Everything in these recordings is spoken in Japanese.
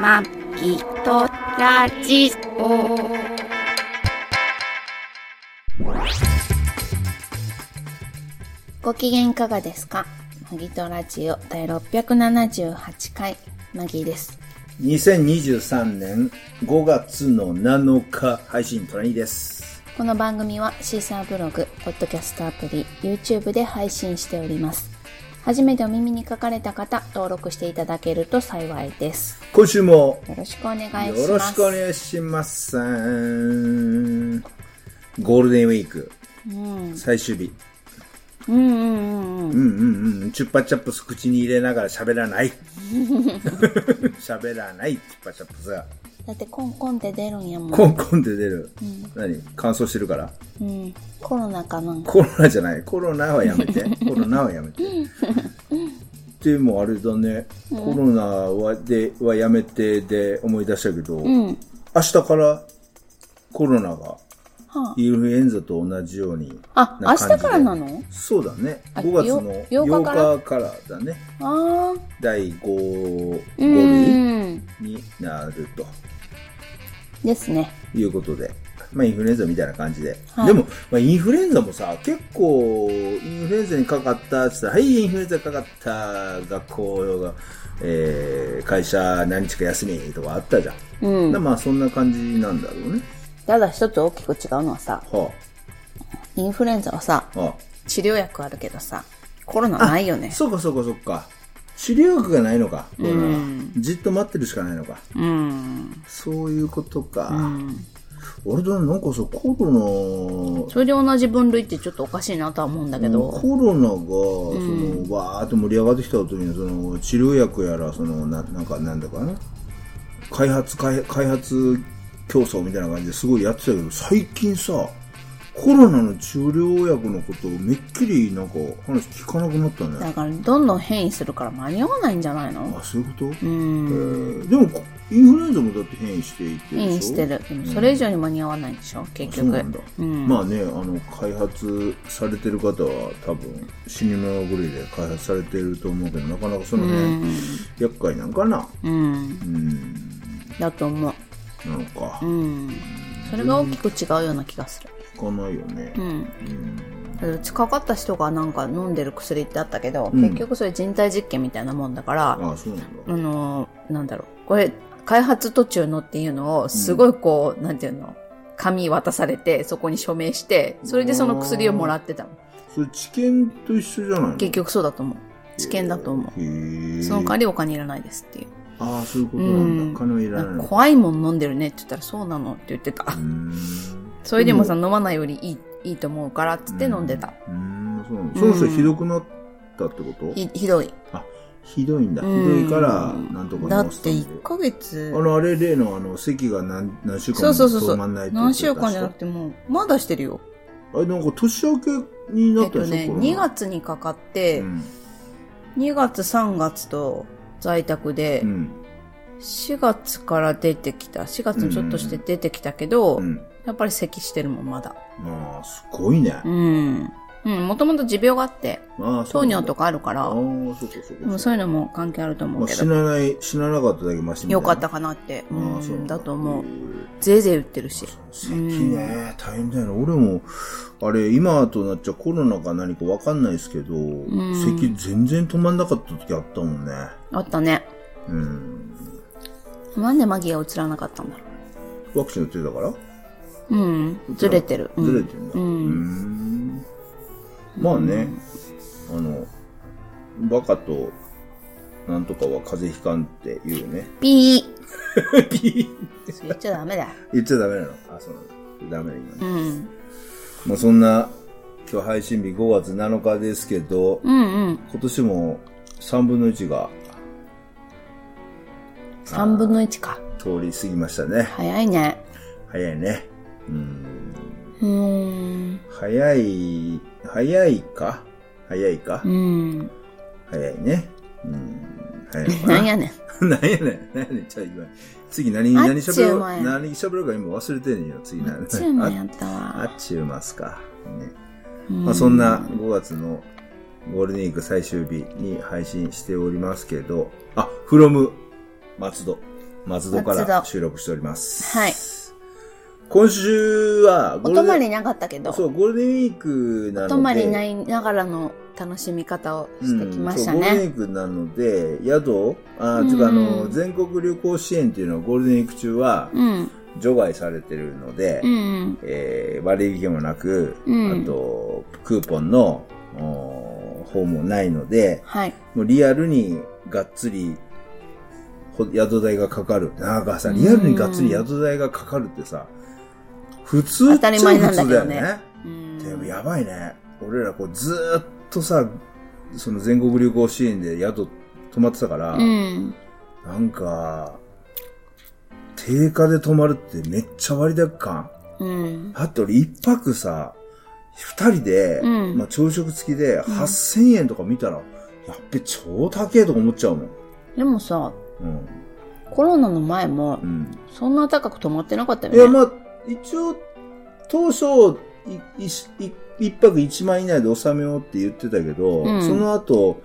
まきとラジオ。ご機嫌いかがですか？マギとラジオ第678回、マギです。2023年5月の7日配信トラニーです。この番組はシーサーブログ、ポッドキャストアプリ、YouTube で配信しております。初めてお耳に書かれた方、登録していただけると幸いです。今週もよろしくお願いします。よろしくお願いします。ゴールデンウィークうん、最終日。うんうんうんうん。うんうんうん。チュッパチャップス口に入れながら喋らない。喋らない、チュッパチャップスが。だってコンコンって出るんやもん。コンコンって出る。何？乾燥してるから？うん。コロナかなんか。コロナじゃない。コロナはやめて。コロナはやめて。でもあれだね、コロナはではやめてで思い出したけど、うん。明日からコロナがはあ、インフルエンザと同じようにあ、明日からなの？そうだね。あ5月のよ8 8日からだね。ああ。第5、5う類ん。になるとですね。いうことで。まあ、インフルエンザみたいな感じで。はいでも、まあ、インフルエンザもさ、結構、インフルエンザにかかったって言ったら、はい、インフルエンザかかった、学校が、えー、会社何日か休みとかあったじゃん。うん。だまあ、そんな感じなんだろうね。ただ一つ大きく違うのはさ、はインフルエンザはさ、あ、はあ。治療薬あるけどさ、コロナないよね。そうかそうかそうか。治療薬がないのか。うんじっと待ってるしかないのか。うん。そういうことか。うん。俺だね、なんかさ、コロそれで同じ分類ってちょっとおかしいなとは思うんだけナ、ど。コロナが、その、わーっと盛り上がってきた時に、その、治療薬やら、その、ななんか、なんだかな。開発、開開発競争みたいな感じですごいやってたけど、最近さ、コロナの治療薬のことをめっきりなんか話聞かなくなったね。だからどんどん変異するから間に合わないんじゃないの？あ、そういうこと？うえん。ーでも、インフルエンザもだって変異していって変異してる。でもそれ以上に間に合わないんでしょ？結局。そうなんだ。うんまあね、あの、開発されてる方は多分、死に物狂いで開発されてると思うけど、なかなかその辺、厄介なんかな？うん。うん、だと思う。なのか。うん。それが大きく違うような気がする。聞かないよね。うん。うんかかった人がなんか飲んでる薬ってあったけど、うん結局それ人体実験みたいなもんだから、ああ、そうなんだ。あのーなんだろう。これ、開発途中のっていうのを、すごいこう、なんていうの、紙渡されて、そこに署名して、それでその薬をもらってたの。それ治験と一緒じゃないの？結局そうだと思う。治験だと思う。その代わりお金いらないですっていう。ああ、そういうことなんだ。うん金はいらない。怖いもん飲んでるねって言ったらそうなのって言ってた。うん。それでもさ、飲まないよりいい、いいと思うからっつって飲んでた。うん、そうなんだ。その人ひどくなったってこと？ひひどい。あ、ひどいんだ。ひうんどいから、なんとかだって治すためで1ヶ月あ、の、あれ、例の、あの、席が何、何週間もそうそうそうそう。止まんないって言って何た週間じゃなくてもう、まだしてるよ。あれ、なんか年明けになえったとね、っでしょ、2月にかかって、うん。2月3月と在宅で、うん。4月から出てきた、4月にちょっとして出てきたけど、うん。やっぱり咳してるもん、まだ。まあ、すごいね。うん。うん、もともと持病があって、ああ、糖尿とか。かあるから、ああ、そうか、そうか。そういうのも関係あると思まあ、死うけど、なない、死ななかっただけマシみたいなよかったかなって、うああ、そうだと思う。へぜいぜい言ってるし。え咳ね、大変だよね。俺も、あれ、今となっちゃコロナか何かわかんないですけど、ん咳全然止まんなかった時あったもんね。あったね。うん。なんでマギが映らなかったんだろワクチン打ってたから？う。うん、ずれてる。うんずれてるんだ。うんんまあね、あの、バカと、なんとかは風邪ひかんって言うよね。ピー ピー言っちゃダメだ。言っちゃダメなのあ、そうなんだ。ダメだ、今ね。うん。まあそんな、今日配信日5月7日ですけど、うんうん。今年も3分の1が3分の1か。通り過ぎましたね。早いね。早いね。うん。うーん。早い、早いか？早いか、うん。早いね。うん。早いのかな？なんやねん。なんやねん。なんやねん。次何、あっ何喋ろう？何喋ろうか今忘れてんねんよ。次何？チューマンやあったあわ。っちゅうますか。ね。うんまあそんな5月のゴールデンウィーク最終日に配信しておりますけど、あ、from 松戸。松戸から収録しております。はい。今週はゴお泊まりなかったけど、そう、ゴールデンウィークなので、お泊まりないながらの楽しみ方をしてきましたうんゴールデンウね。ィークなので、宿、あうんー、つうかあの、全国旅行支援っていうのはゴールデンウィーク中はうん。除外されてるので、うん。えー割引もなく、うんあと、クーポンの、方もないので、はい。もうリアルにがっつり、ほ宿代がかかる。なんかさ、リアルにがっつり宿代がかかるってさ、普通っちゃ普通だよね。うんでもやばいね。俺らこうずーっとさ、その全国旅行支援で宿泊まってたから、うん。なんか、定価で泊まるってめっちゃ割高感。うん。あと俺一泊さ、二人で、うんまあ朝食付きで8000円とか見たら、やっべ超高えとか思っちゃうもん。でもさ、うん。コロナの前もう、ん。そんな高く泊まってなかったよいや、ね。まあ、一応、当初、いいい一泊一万以内で収めようって言ってたけど、うんその後、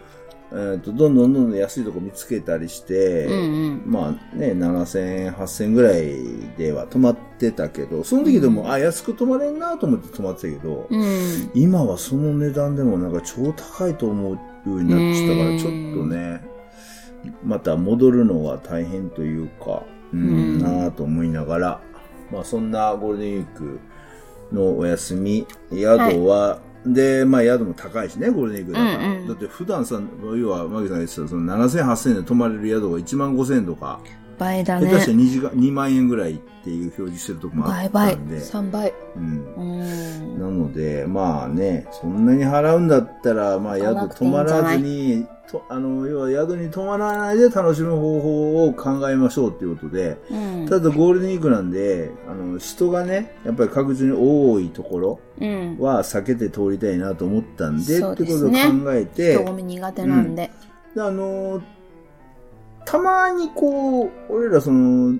えっ、と、どんどんどんどん安いとこ見つけたりして、うんうん。まあね、7000円、8000円ぐらいでは泊まってたけど、その時でも、うんあ、安く泊まれんなと思って泊まってたけど、うん。今はその値段でもなんか超高いと思うようになってきたから、うんちょっとね、また戻るのが大変というか、うん、うん。なぁと思いながら、まあそんなゴールデンウィークのお休み、宿は、で、まあ宿も高いしね、ゴールデンウィークだから。うんうん。だって普段さ、要は、マギさんが言ってた、その7000、8000円で泊まれる宿が1万5000円とか、倍だ下手したらね。2, 時間2万円ぐらいっていう表示してるとこもあった倍倍んで。。3倍。うんうん。なので、まあね、そんなに払うんだったら、まあ宿泊まらずに、とあの、要は宿に泊まらないで楽しむ方法を考えましょうっていうことで、うん。ただゴールデンウィークなんで、あの、人がね、やっぱり確実に多いところうん。は避けて通りたいなと思ったんで、そうってことを考えて、人混み苦手なんで。であの、たまにこう、俺らその、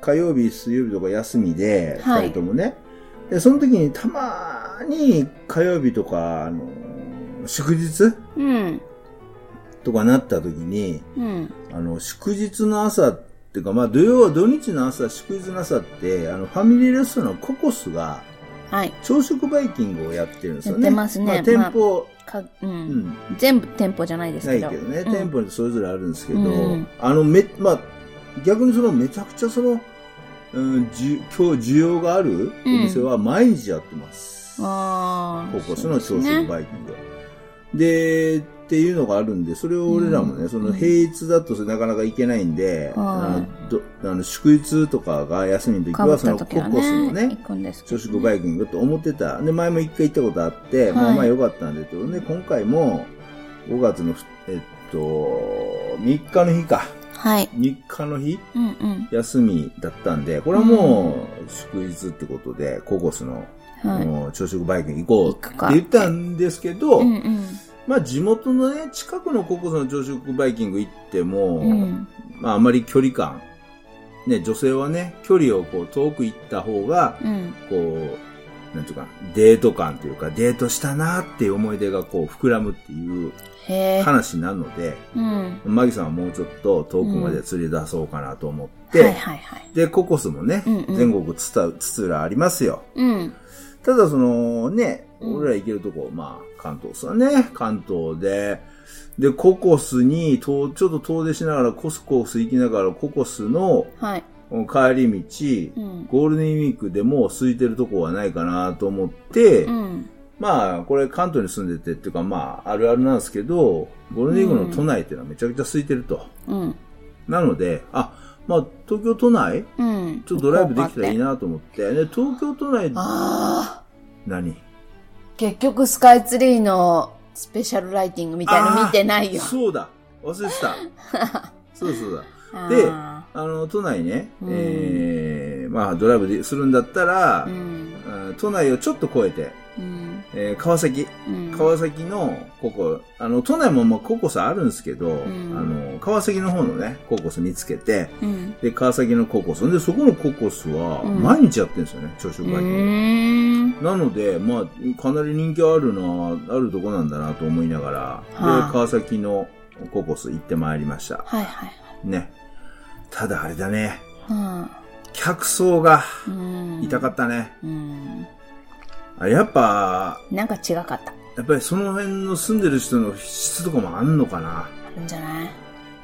火曜日、水曜日とか休みで、はい二人ともね。で、その時にたまに火曜日とか、あの、祝日うん。とかなった時に、うん。あの、祝日の朝っていうか、まあ土曜、土日の朝、祝日の朝って、あの、ファミリーレストランのココスが、はい。朝食バイキングをやってるんですよね。やってますねまあ、店舗、かう。うんん、全部店舗じゃないですけど。ないけどね、うん店舗にそれぞれあるんですけど、うんあの、め、まあ、逆にそのめちゃくちゃその、うん、じ今日需要があるお店は毎日やってます。ああ。ココスの朝食そうですねバイキング。で、っていうのがあるんで、それを俺らもね、うんその平日だとそれなかなか行けないんで、はいあのどあの祝日とかが休みの時はそのココスのね、朝食バイキングと思ってた。で、前も一回行ったことあって、まあはいまあ良かったんで、で、今回も5月のふ、えっと、3日の日か。はい。3日の日？うんうん。休みだったんで、これはもう祝日ってことで、ココスの、はい。朝食バイキング行こうって言ったんですけど、うんうん。まあ地元のね、近くのココスの朝食バイキング行っても、うん。まああまり距離感、ね、女性はね、距離をこう遠く行った方が、うん。こう、なんていうか、デート感というか、デートしたなっていう思い出がこう膨らむっていう。話なので、うん。マギさんはもうちょっと遠くまで釣り出そうかなと思って、はいはいはい。で、ココスもね、うんうん全国つた、つつらありますよ。うん。ただそのね、うん俺ら行けるとこ、まあ、関東っすわね。関東で、で、ココスに、とちょっと遠出しながら、コスコス行きながら、ココスのはい。帰り道、うん。ゴールデンウィークでも空いてるとこはないかなと思って、うん。まあ、これ関東に住んでてっていうか、まあ、あるあるなんですけど、ゴールデンウィークの都内っていうのはめちゃくちゃ空いてると。うん。なので、あ、まあ、東京都内？うん。ちょっとドライブできたらいいな。なと思って。で、東京都内。何？結局スカイツリーのスペシャルライティングみたいの見てないよ。そうだ。忘れてた。そうだそうだ。あでーあの、都内ね、うんえー、まあ、ドライブでするんだったら、うん。うん都内をちょっと越えて、うん。えー川崎、うん。川崎のここ、あの、都内もまあココスあるんですけど、んあの、川崎の方のね、ココス見つけて、うん。で、川崎のココス。で、そこのココスは、うん毎日やってるんですよね、朝食うバイキング。ーん。なので、まあ、かなり人気あるな、あるとこなんだなと思いながら、はあで、川崎のココス行ってまいりました。はいはいはい。ね。ただあれだね。は客層が。痛かったね。うん。あやっぱ、なんか違かった。やっぱりその辺の住んでる人の質とかもあんのかな。あるんじゃない？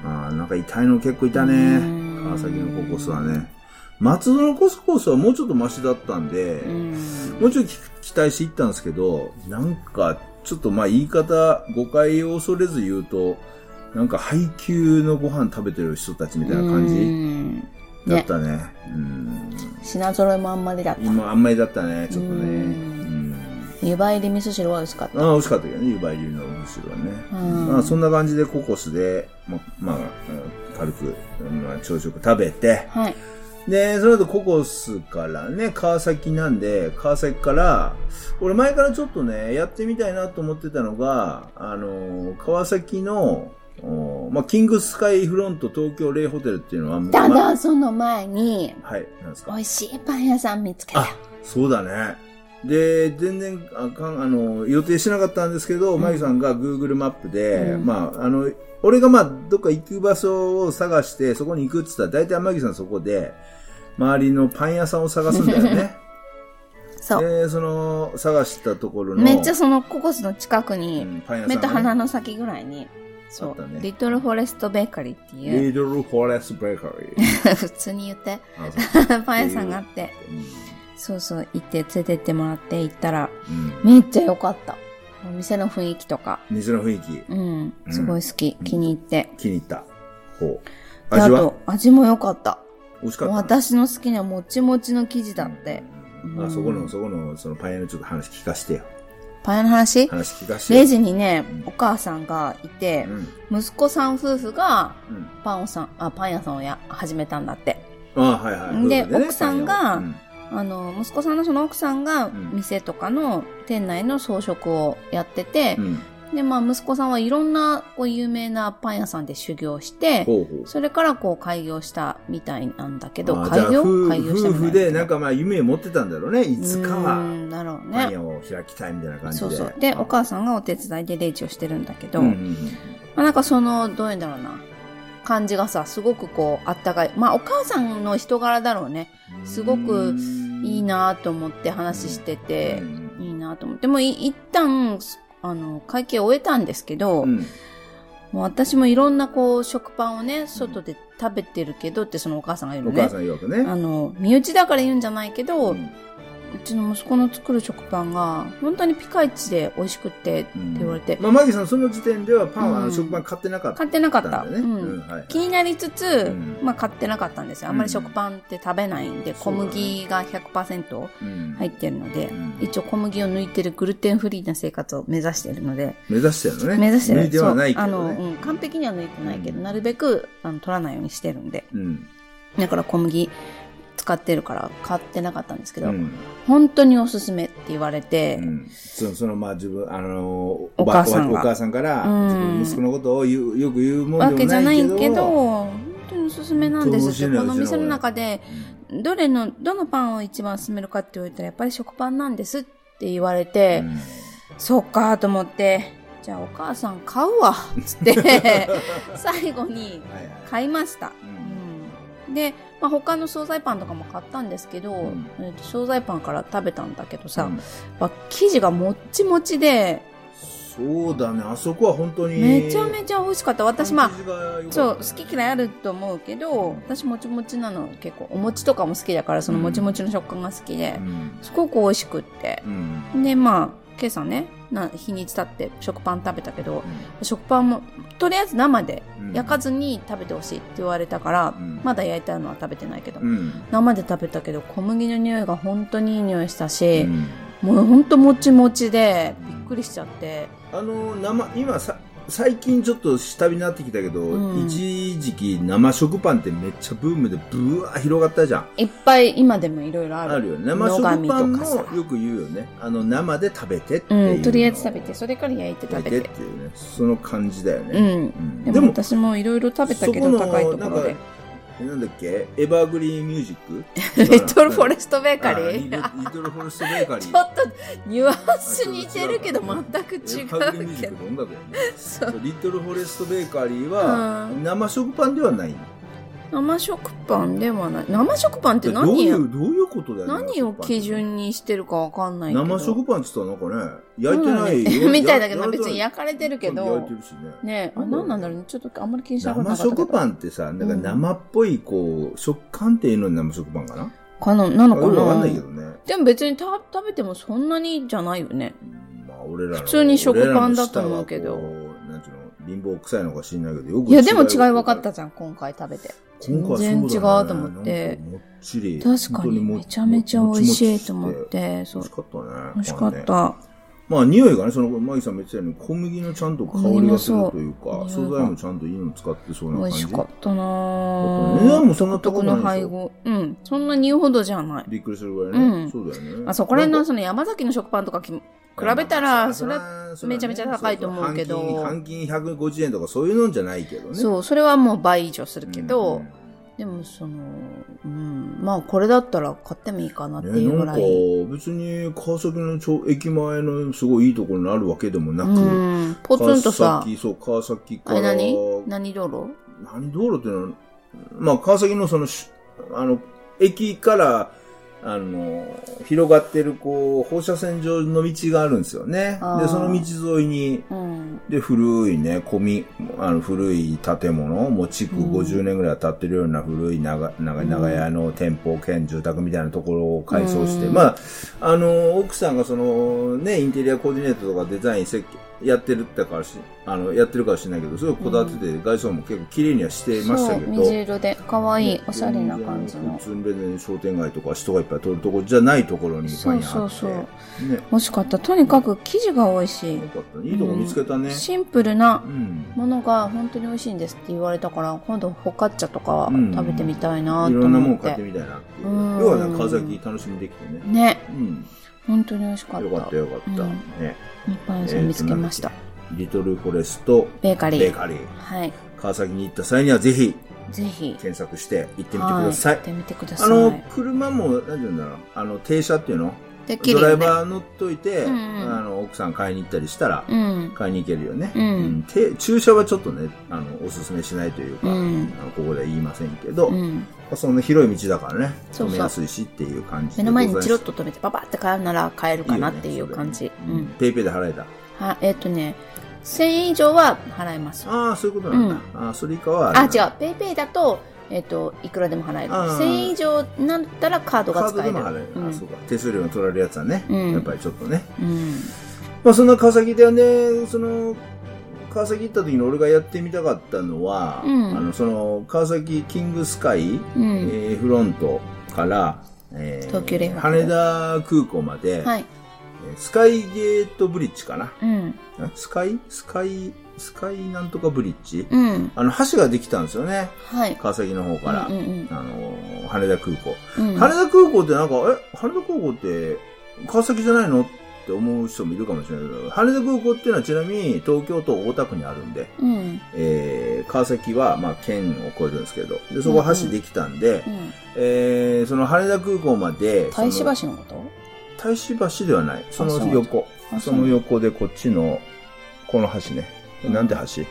あーなんか痛いの結構いたうね。ん川崎のココスはね。松戸のココスはもうちょっとマシだったんで、うん。もうちょっと期待していったんですけど、なんか、ちょっとまあ言い方、誤解を恐れず言うと、なんか配給のご飯食べてる人たちみたいな感うじんね。だったね。うん。品揃えもあんまりだった。今あんまりだったね、ちょっとね。湯葉入り味噌汁は美味しかった。ああ、美味しかったけどね、湯葉入りのむしろはね。うんまあそんな感じでココスで、ま、まあ、うん軽く、まあ、朝食食べて、はい。で、その後ココスからね、川崎なんで、川崎から、俺前からちょっとね、やってみたいなと思ってたのが、あの、川崎の、おまあ、キングスカイフロント東京レイホテルっていうのは、たまだ、その前に、はい、なんですか？美味しいパン屋さん見つけた。あ、そうだね。で、全然、あかん、あの、予定しなかったんですけど、マギさんが Google マップで、うん。まあ、あの、俺がまあ、どっか行く場所を探して、そこに行くって言ったら、大体マギさんそこで、周りのパン屋さんを探すんだよね。そう。で、その、探したところの、めっちゃそのココスの近くうに、んパン屋目と。鼻の先ぐらいに、そう、ねリトルフォレストベーカリーっていう、リドルフォレストベーカリー。普通に言って、パン屋さんがあって、そうそう、行って連れてってもらって行ったら、うん。めっちゃ良かった。お店の雰囲気とか、店の雰囲気、うん、すごい好き、気に入って。気に入った。ほう。味は？と、味も良かった。美味しかった。私の好きなもちもちの生地だって。あ、そこの、そこの、そのパン屋のちょっと話聞かしてよ。パン屋の話？話聞かしてよ。レジにね、お母さんがいてう、ん。息子さん夫婦がうん。パンをさん、あ、パン屋さんをや、始めたんだって。あはいはい。で奥さんがあの、息子さんのその奥さんがん店とかの店内の装飾をやっててう、ん。で、まあ息子さんはいろんなこう有名なパン屋さんで修行して。それからこう開業したみたいなんだけど、あ開業開業した夫婦みたいだけどでなんかまあ夢持ってたんだろうね。いつかうはんだろうね。パン屋を開きたいみたいな感じで。そうそう。で、お母さんがお手伝いでレジをしてるんだけど、うんうんまあ、なんかその、どういうんだろうな。感じがさ、すごくこう、あったかい。まあ、お母さんの人柄だろうね。うんすごくいいなと思って話しててう、んいいなと思って。もうい一旦、あの、会計を終えたんですけど、うんもう私もいろんなこう、食パンをね、外で食べてるけどってそのお母さんが言うのねお母さ。ん曰くね。あの、身内だから言うんじゃないけど、ううんちの息子の作る食パンが、本当にピカイチで美味しくってって言われて、まあ、マギさんその時点ではパンはうん。食パン買ってなかった買ってなかった。気になりつつ、うん。まあ買ってなかったんですよ。あんまり食パンって食べないんで、小麦が100%うん。入ってるので、うん。一応小麦を抜いてるグルテンフリーな生活を目指してるので、目指してるのね。目指してる。抜いてはないけそう。あの、どね。うん、完璧には抜いてないけど、うん。なるべくあの取らないようにしてるんで、うん。だから小麦使ってるから買ってなかったんですけど、うん。本当におすすめって言われて、うん。そそのまあ自分、あのお母さんが。お母さんから、息子のことを言うよく言うもんわでけじゃないけど。本当におすすめなんですって。この店の中で、どれの、どのパンを一番勧めるかって言われたら、やっぱり食パンなんですって言われて、うん。そっかと思って、じゃあお母さん買うわつって、最後にはいはい買いました。うんうんで、まあ、他の惣菜パンとかも買ったんですけど、んえーと惣菜パンから食べたんだけどさ、うんまあ生地がもっちもちで、そうだね、あそこは本当に。めちゃめちゃ美味しかった。私、まあ、あそう、好き嫌いあると思うけど、私もちもちなの結構、お餅とかも好きだから、そのもちもちの食感が好きでう、ん。すごく美味しくって。うん。で、まあ、今朝ね、な日にち経って食パン食べたけど、食パンも、とりあえず生でうん。焼かずに食べてほしいって言われたから、うん。まだ焼いたのは食べてないけど、うん。生で食べたけど、小麦の匂いが本当にいい匂いしたし、うん。もう本当もちもちで、びっくりしちゃって、あの、生、今さ、最近ちょっと下火になってきたけど、うん一時期生食パンってめっちゃブームでブワー広がったじゃん。いっぱい今でもいろいろある。あるよね。生食野上パンもとかさよく言うよね。あの、生で食べてっていう。うん、とりあえず食べて、それから焼いて食べて。っていうね。その感じだようね。ん。うんでも私もいろいろ食べたけど、そこの高いところなんでか。なんだっけ？エバーグリーンミュージック？リトルフォレストベーカリあー。リリトルフォレストベーカリー。ちょっとニュアンス似てるけど全く違エバーグリーンミュージうけど。ね。リトルフォレストベーカリーはうん生食パンではないの？生食パンではない。生食パンってどう何を、いう、どういうことだよ何を基準にしてるかわかんないけど。生食パンって言ったらなんかね、焼いてない。うん みたいだけど、まあや別に焼かれてるけ焼いどて。るしね。ねあ、何なんだろうね。ちょっとあんまり気にしなかったけど。食パンってさ、なんか生っぽい、こう、食感っていうのに生食パンかな？かな、なのかよくわかんなないけどね。でも別にた食べてもそんなにじゃないよね。まあ、俺らの。普通に食パンだと思うけど俺らの舌がこうなんていうの、貧乏臭いのか知んないけど、よくいや、でも違い分かった。たじゃん、今回食べて。全然違うと思って。確かにめちゃめちゃ美味しいと思って、美そう味し。かったね。美味しかった。まあ、匂いがね、その、マギさんも言ってたように、小麦のちゃんと香りがするというか、素材もちゃんといいの使ってそうな美感じ。味しかったなぁ。値段もそんな高独特の配合。うん。そんなに言うほどじゃない。びっくりするぐらいね。うんそうだよね。あそこら辺のその山崎の食パンとかき比べたら、それは、めちゃめちゃ高いと思うけど半金半金150円とかそういうのじゃないけどね。そう、それはもう倍以上するけど、うんでもその、うん、まあこれだったら買ってもいいかなってね、いうなんか。別に川崎のちょ駅前のすごいいいところにあるわけでもなく、うん、ポツンとさ川、崎、そう、川崎から、あれ何何道路何道路っていうのは、まあ川崎のその、あの、駅から、あの、広がってる、こう、放射線状の道があるんですよね。で、その道沿いに、うん。で、古いね、込み、あの、古い建物、もう築うん。50年ぐらい経ってるような古い長、長、長屋の店舗兼住宅みたいなところを改装して、うん。まあ、あの、奥さんがその、ね、インテリアコーディネートとかデザイン設計、やってるってからし、あの、やってるかもしれないけど、すごいこだわってて、外装も結構綺麗にはしてましたそう、けど、水色で可愛い、おしゃれな感じの普。通に別に商店街とか人がいっぱい通るところじゃないところにパン屋あって。そうそうそうね。美味しかった。とにかく生地が美味しいよ。かったね。いいとこ見つけたね。シンプルなうん。ものが本当に美味しいんですって言われたから、今度フォカッチャとかうん食べてみたいなといろんなも思って。の買ってみたいなっていう。うん要はね、川崎楽しみできてね。ね、うん。本当に美味しかった。よかったよかった。うんね。日本屋さん見つけました。リトルフォレストベーカリー。ベーカリー。はい。川崎に行った際にはぜひぜひ。検索して行ってみてくはい。ださい行っ。てみてください。あの、車も、なんて言うんだろう。あの、停車っていうのできるよねドライバー乗っといて、うんうんあの、奥さん買いに行ったりしたら、うん。買いに行けるよね。うんて駐車はちょっとね、あの、おすすめしないというか、うんあのここでは言いませんけど、うん。そんな広い道だからね、止めやすいしっていう感じで目の前にチロッとと止めてパパって買うなら買えるかなっていう感じ。うん。 PayPayで払えた。は、えっ、とね、1000円以上は払えます。ああ、そういうことなんだ。ああ、それ以下はあ、れ違う。 PayPayだと、えっ、と、いくらでも払える。あー1000円以上になったらカードカードが使える。でも払える。うんあそうか。手数料が取られるやつはね、うんやっぱりちょっとね。うん。まあそんな川崎ではね、その、川崎行った時に俺がやってみたかったのは、うんあの、その、川崎キングスカイ、うん。えーフロントから、えー東急レ羽田空港まで、はい。えースカイゲートブリッジかな。うん。んスカイ？スカイ、スカイなんとかブリッジ、うん。あの、橋ができたんですよね。はい。川崎の方から。うんうんあの、羽田空港。うん。うん羽田空港ってなんか、え、羽田空港って川崎じゃないの？って思う人もいるかもしれないけど、羽田空港っていうのはちなみに東京都大田区にあるんで、うん。えー、川崎は、まあ、県を越えるんですけど、で、そこ橋できたんで、うん。えー、その羽田空港まで、大使その橋のこと？大使橋ではない。その横。あその横でこっちの、この橋ね。なんて橋？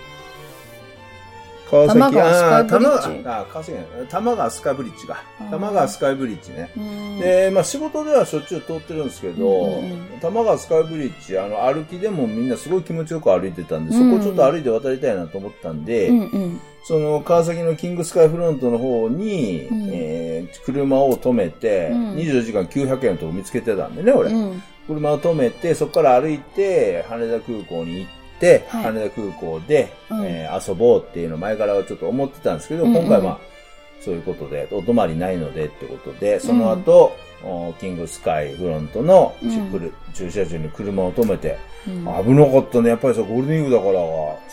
川崎、多摩川スカイブリッジあー多摩あ、川崎じゃない多摩川スカイブリッジか。あー多摩川スカイブリッジね。うん。で、まあ仕事ではしょっちゅう通ってるんですけど、うんうんうん多摩川スカイブリッジ、あの、歩きでもみんなすごい気持ちよく歩いてたんで、うんそこちょっと歩いて渡りたいなと思ったんで。その川崎のキングスカイフロントの方に、うんえー車を止めて、うん24時間900円のとこ見つけてたんでね、俺。うん。車を止めて、そこから歩いて、羽田空港に行って、はい羽田空港で、うんえー遊ぼうっていうのを前からはちょっと思ってたんですけど、うんうん今回はまあ、そういうことで、お泊まりないのでってことで、その後、おキングスカイフロントの、うん駐車場に車を止めて、うん危なかったね。やっぱりさ、ゴールデンウィークだから、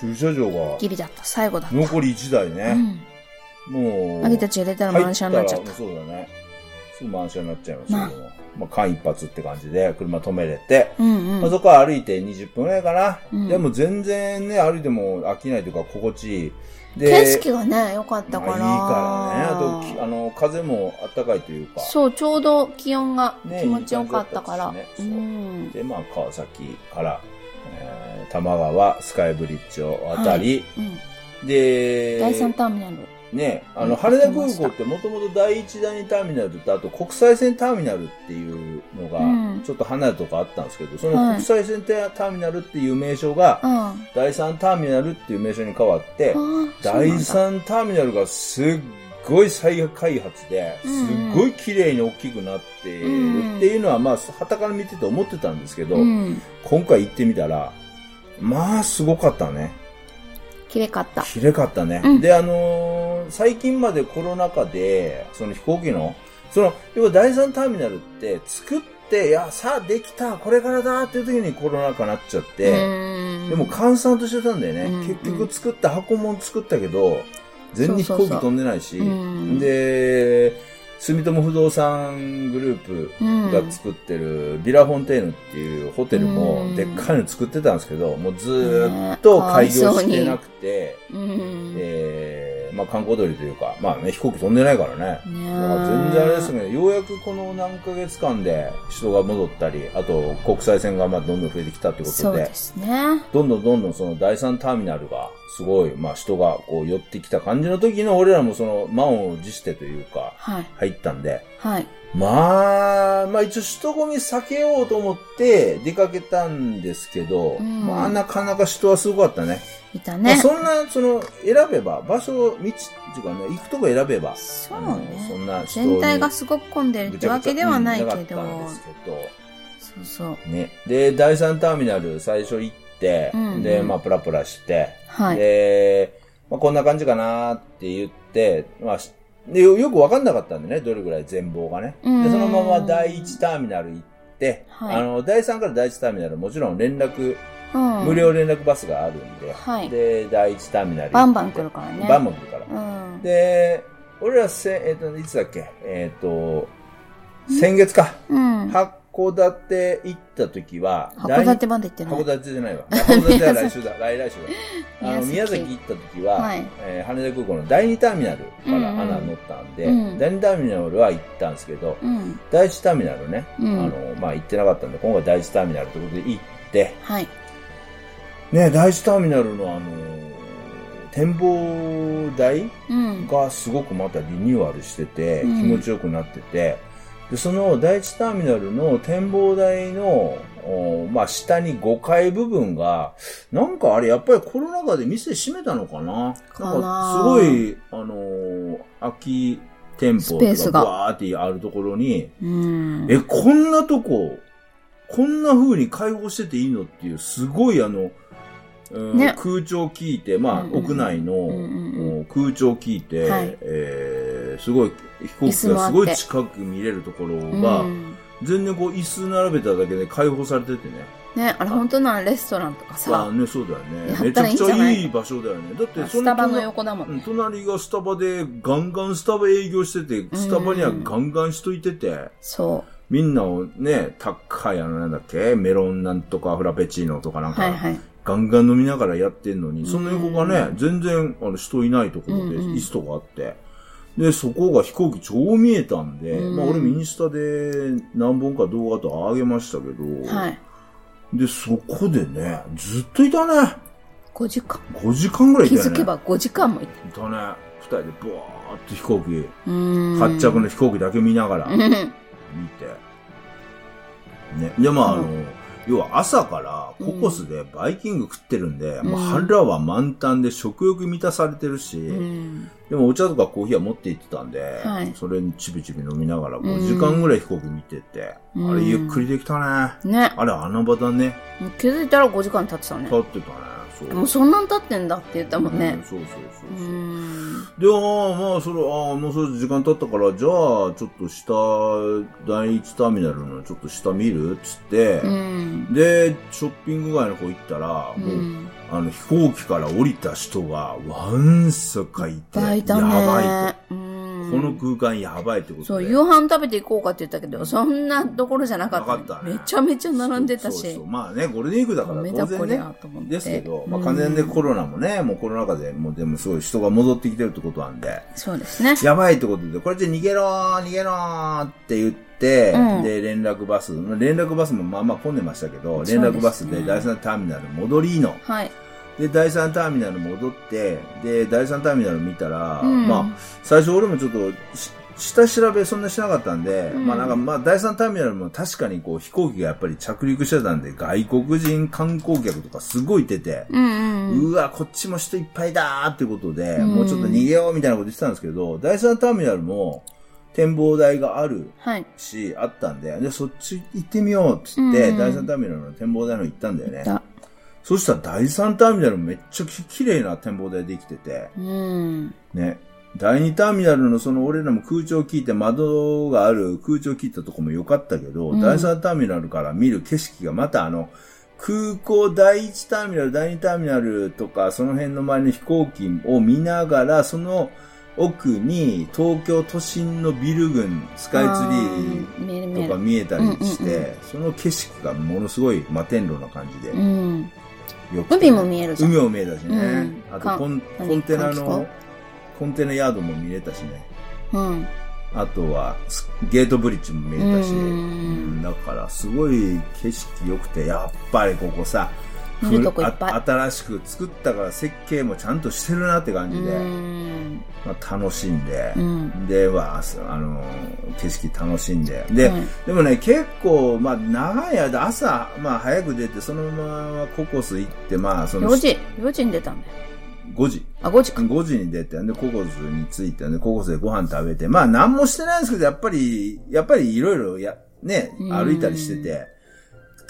駐車場がギリだった。最後だった。残り1台うね。ん。もう、あげたち入れたら満車になっちゃった。そうだね。満車になっちゃいましたけども。まあ、間一髪って感じで、車止めれて、うんうん。まあそこから歩いて20分ぐらいかな。うんでも全然ね、歩いても飽きないというか心地いい。で、景色がね、良かったから。まあいいからね。あとき、あの、風も暖かいというか。そう、ちょうど気温がね気持ちよかったから。いい感じだったしうねん。で、まあ、川崎から、えー、多摩川スカイブリッジを渡り、うん。で、第三ターミナル。ね、あの、羽田空港ってもともと第一第二ターミナルと、あと国際線ターミナルっていうのがうん、ちょっと離れたとこあったんですけど、そのはい国際線ターミナルっていう名称が、うん。第三ターミナルっていう名称に変わってあ、ー第そう三ターミナルがすっごい再開発で、すうんっごい綺麗に大きくなっているっていうのは、まあ、旗から見てて思ってたんですけど。今回行ってみたら、まあ、すごかったね。綺麗かった。綺麗かったね。うん。で、あのー最近までコロナ禍で、その飛行機の、その、要は第三ターミナルって作って、いや、さあできた、これからだっていう時にコロナ禍になっちゃって、うん。でも閑散としてたんだよね。うん。結局作った箱も作ったけど、全然飛行機飛んでないし、そうそうそう。うん。で、住友不動産グループうんが作ってるビラフォンテーヌっていうホテルもうんでっかいの作ってたんですけど、もうずーっと開業してなくて、うん。えーまあ観光鳥というか、まあね、飛行機飛んでないからね。全然あれですけど、ようやくこの何ヶ月間で人が戻ったり、あと国際線がまあどんどん増えてきたってことでで、すね。どんどんどんどんその第三ターミナルがすごい、まあ人がこう寄ってきた感じの時の俺らもその満を持してというか、はい。入ったんで、はい。まあ、まあ一応人混み避けようと思って出かけたんですけど、うんまあなかなか人はすごかったね。いたね。まあそんな、その、選べば、場所、道っていうかね、行くとこ選べば、そうあのねそんな全体がすごく混んでるってわけではないけど。ぐちゃぐちゃうんなかったんですそうそう。けど、ね。で、第三ターミナル最初行って、うんうんで、まあ、プラプラして、はい。で、まあ、こんな感じかなって言って、まあ、しでよよくわかんなかったんでね、どれぐらい全貌がね。うんで、そのまま第一ターミナル行って、はいあの、第三から第一ターミナルもちろん連絡、うん。無料連絡バスがあるんで、はいで、第一ターミナルバンバン来るからね。バンバン来るから。うん。で、俺らせ、えっ、と、いつだっけ？えっ、と、先月か。うん。函館行った時は、函館まで行ってない。函館じゃないわ。函館は来週だ。来来週だ。あの、宮宮崎崎行った時は、はいえー羽田空港の第二ターミナルからうんうんアナ乗ったんで、うん第二ターミナルは行ったんですけど、うん。第一ターミナルね、うんあの、まあ行ってなかったんで、今回第一ターミナルということで行って、はい。ね、第一ターミナルのあの展望台うん。がすごくまたリニューアルしてて、うん気持ちよくなってて、で、その第一ターミナルの展望台の、おまあ、下に5階部分が、なんかあれ、やっぱりコロナ禍で店閉めたのかな？かな。なんか、すごい、あのー空き店舗とかバーってあるところに、うん。え、こんなとこ、こんな風に開放してていいのっていう、すごいあの、うんね。空調聞いて、まあ、うんうんうん。屋内の、うんうんうん空調聞いて、はい。えーすごい、飛行機がすごい近く見れるところが、うん全然こう椅子並べただけで開放されててね。ね、あれ本当ならレストランとかあさ、ね、そうだよね。めちゃくちゃない？ゃいい場所だよね。だって、そスタバの隣横だもんね。うん隣がスタバでガンガンスタバ営業してて、スタバにはガンガン人いてて、そみんなをね、高いあのなんだっけ、メロンなんとかフラペチーノとかなんう。か、はいはい。ガンガン飲みながらやってんのに、その横がうね、全然あの人いないところでうんうん椅子とかあって、で、そこが飛行機超見えたんで、うんまあ俺ミニスタで何本か動画と上げましたけど、はい。で、そこでね、ずっといたね。5時間。5時間ぐらいいたよね。気づけば5時間もいた。いたね。二人でブワーって飛行機、うん。発着の飛行機だけ見ながらうん。見て。ね。で、まあ、あの、うん要は朝からココスでバイキング食ってるんで、うんもう腹は満タンで食欲満たされてるし、うん。でもお茶とかコーヒーは持って行ってたんで、はいそれにちびちび飲みながらん5時間ぐらい飛行機見てて、うんあれゆっくりできたね。ね。あれ穴場だね。気づいたら5時間経ってたね立。ってたね。そう。もうそんなん経ってんだって言ったもんうんね。そうそうそううそう。ん。で、ああ、まあ、それ、ああ、もうそれ時間経ったから、じゃあ、ちょっと下、第一ターミナルのちょっと下見るっつって、うん。で、ショッピング街の方行ったら、うもう、ん。あの、飛行機から降りた人が、わんさかいて、大だやばいね。うと。ん。この空間やばいってことで。そう、夕飯食べていこうかって言ったけど、そんなところじゃなかったかったねめちゃめちゃ並んでたしそうそう。まあね、ゴールデンウィークだから当然ね。ですけど、まあうん完全でコロナもね、もうコロナ禍で、もうでもすごい人が戻ってきてるってことなんで、そうですね。やばいってことで、これじゃ逃げろー、逃げろーって言って、うんで、連絡バス、連絡バスもまあまあ混んでましたけど、連絡バスで第三ターミナル戻りの、はい。で、第3ターミナル戻って、で、第3ターミナル見たら、うん。まあ、最初俺もちょっとし、下調べそんなしなかったんで、うん。まあなんか、まあ第3ターミナルも確かにこう飛行機がやっぱり着陸してたんで、外国人観光客とかすごいいてて、うんうわ、こっちも人いっぱいだーってことで、うん。もうちょっと逃げようみたいなこと言ってたんですけど、第3ターミナルも展望台があるはい。し、あったんで、で、そっち行ってみようっつって、うん第3ターミナルの展望台の行ったんだよね。だ。そしたら第3ターミナルもめっちゃき綺麗な展望台できてて、うん。ね。第2ターミナルのその俺らも空調聞いて窓がある空調聞いたとこも良かったけど、うん第3ターミナルから見る景色がまたあの、空港第1ターミナル、第2ターミナルとか、その辺の周りの飛行機を見ながら、その奥に東京都心のビル群、スカイツリー。とか見えたりして、その景色がものすごい摩天楼な感じで、うん。よくて海も見えるじゃん。海も見えたしね。うんかあとコン何コンテナの、コンテナヤードも見れたしね。うん。あとは、スゲートブリッジも見えたし、うんうんだからすごい景色良くて、やっぱりここさ、見るとこいっぱいあ新しく作ったから設計もちゃんとしてるなって感じで、うん。まあ、楽しんで、うん。では、あの、景色楽しんで。で、はいでもね、結構、まあ、長い間、朝、まあ、早く出て、そのままココス行って、まあ、その、4時、4時に出たんだよ。5時。あ、5時か。5時に出て、で、ココスに着いて、で、ココスでご飯食べて、まあ、何もしてないんですけど、やっぱり、やっぱりいろいろや、ね、うん歩いたりしてて、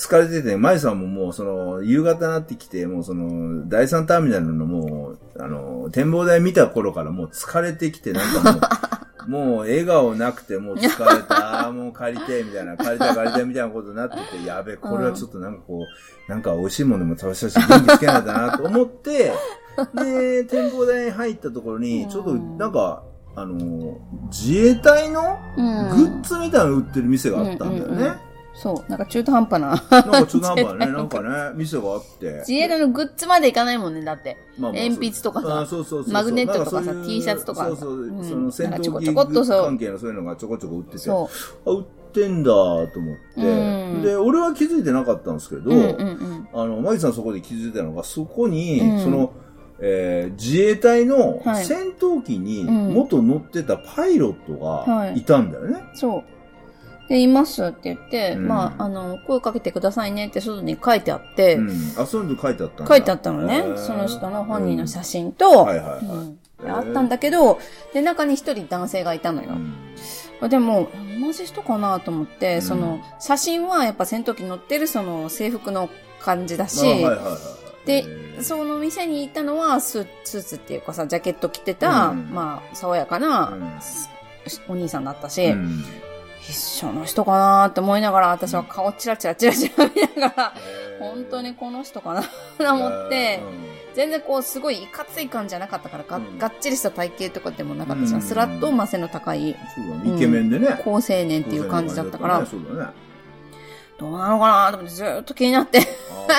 疲れてて、舞さんももう、その、夕方になってきて、もうその、第三ターミナルのもう、あの、展望台見た頃からもう疲れてきて、なんかもう、もう笑顔なくて、もう疲れた、もう帰りてえ、みたいな、帰りたい帰りたいみたいなことになってて、やべえ、これはちょっとなんかこう、なんか美味しいものも食べさせて元気つけないとなと思って、で、展望台に入ったところに、ちょっとなんか、あの、自衛隊のうん。グッズみたいなの売ってる店があったんだよね。そう。なんか中途半端な。なんかちょっとなんかね、なんかね、店があって。自衛隊のグッズまでいかないもんね、だって。まあまあ鉛筆とかさあそうそうそうそうマグネットとかさなんそういう T シャツとかそうそう、うんその戦なんかちょこちょこっとそう関係のそういうのがちょこちょこ売ってて、あ、そ売ってんだと思って、うんで、俺は気づいてなかったんですけど、う。うんうんうん。あの、マギさんそこで気づいたのが、そこに、うんその、えー自衛隊のはい戦闘機にうん元乗ってたパイロットはいがいたんだよね。そう。で、いますって言って、うん。まあ、あの、声かけてくださいねって外に書いてあって、うん。あ、そういうの書いてあった書いてあったのねその人の本人の写真と、あったんだけど、で、中に一人男性がいたのよ。うん。でも、同じ人かなと思って、うん。その、写真はやっぱ戦闘機に乗ってるその制服の感じだし、まあはいはいはい。はい。でその店に行ったのはスーツっていうかさ、ジャケット着てた、うん。まあ、爽やかな、うん。お兄さんだったし、うん一緒の人かなって思いながら、私は顔チラチラチラチラ見ながら、本当にこの人かなと思って、全然こうすごいいかつい感じじゃなかったからが,、うんがっちりした体型とかでもなかったじゃん。うんスラッとま背の高い。イケメンでね。高青年っていう感じだったから。どうなのかなと思ってずーっと気になって、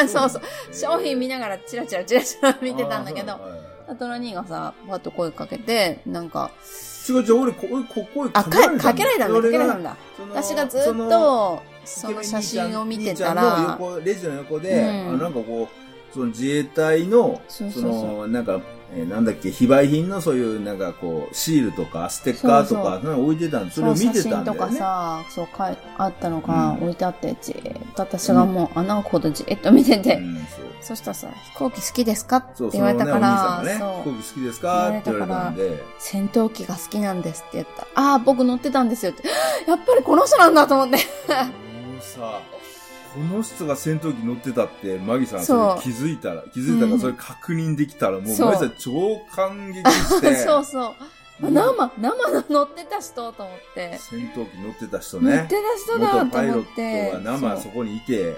そうそう商品見ながらチラチラチラチラ見てたんだけどあとラニーがさ、パッと声かけて、なんか、違う違う、俺、こ俺、ここあ、かかけられたんだ、かけられたんだ。その私がずっと、その写真を見てたら、レジの横で、うんあのなんかこう、その自衛隊の、その、なんか、えーなんだっけ、非売品のそういう、なんかこう、シールとか、ステッカーとか、そうそう。置いてたんで、それそう、を見てたんだよね。さ、そう、かいあったのがうん置いてあって、じーっと私がもう穴をほどじーっと見てて、うんそう。そしたらさ、飛行機好きですか？って言われたから、そう飛行機好きですか？って言われたんで、戦闘機が好きなんですって言った。ああ、僕乗ってたんですよって。やっぱりこの人なんだと思って。もうさ、この人が戦闘機乗ってたって、マギさん、そ気づいたら、気づいたかうんら、それ確認できたら、もう、そうマギさん超感激して、そうそう。あ生、生の乗ってた人と思って。戦闘機乗ってた人乗っねて。た人だと元パイロ思って。ットが生そそうこにいて、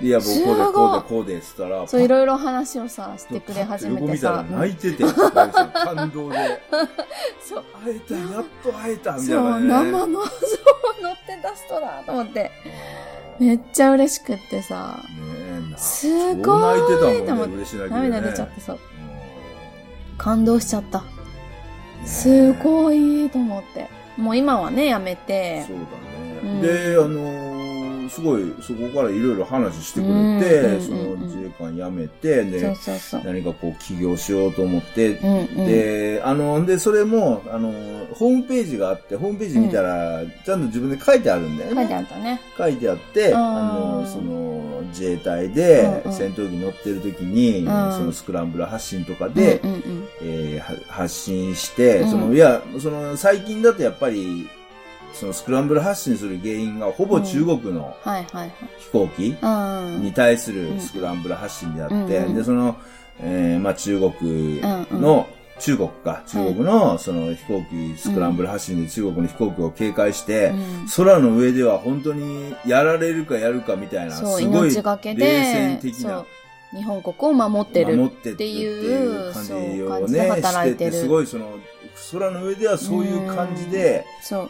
いや、僕こうで、こうで、こうで、つったら、そう、いろいろ話をさ、してくれ始めて横見たらさ。泣いてて、感動で、そう。会えた、やっと会えた、みたいそう、なね。生の、そう、乗ってた人だと思って。めっちゃ嬉しくってさ。ねす超ごい泣いてたもんね。涙出ちゃってさ。うん感動しちゃった。ねすごいと思って。もう今はね、やめてそ。うだね。うんで、あのーすごい、そこからいろいろ話してくれて、その自衛官辞めて、で、そうそうそう。何かこう起業しようと思って、うんうん。で、あの、で、それも、あの、ホームページがあって、ホームページ見たら、ちゃんと自分で書いてあるんだよね。書いてあったね。書いてあって、あの、その、自衛隊で戦闘機乗ってる時に、ん。そのスクランブル発進とかで。え発信して、うん。その、いや、その、最近だとやっぱり、そのスクランブル発進する原因がほぼ中国の飛行機。に対するスクランブル発進であって、で、その、えーまあ中国の、中国か、中国のその飛行機、スクランブル発進で中国の飛行機を警戒して、うん空の上では本当にやられるかやるかみたいな、そう、すごい命がけ冷戦で、的な日本国を守ってる守っていうう、感じをね、働いてる。してて、すごいその、空の上ではそういう感じで。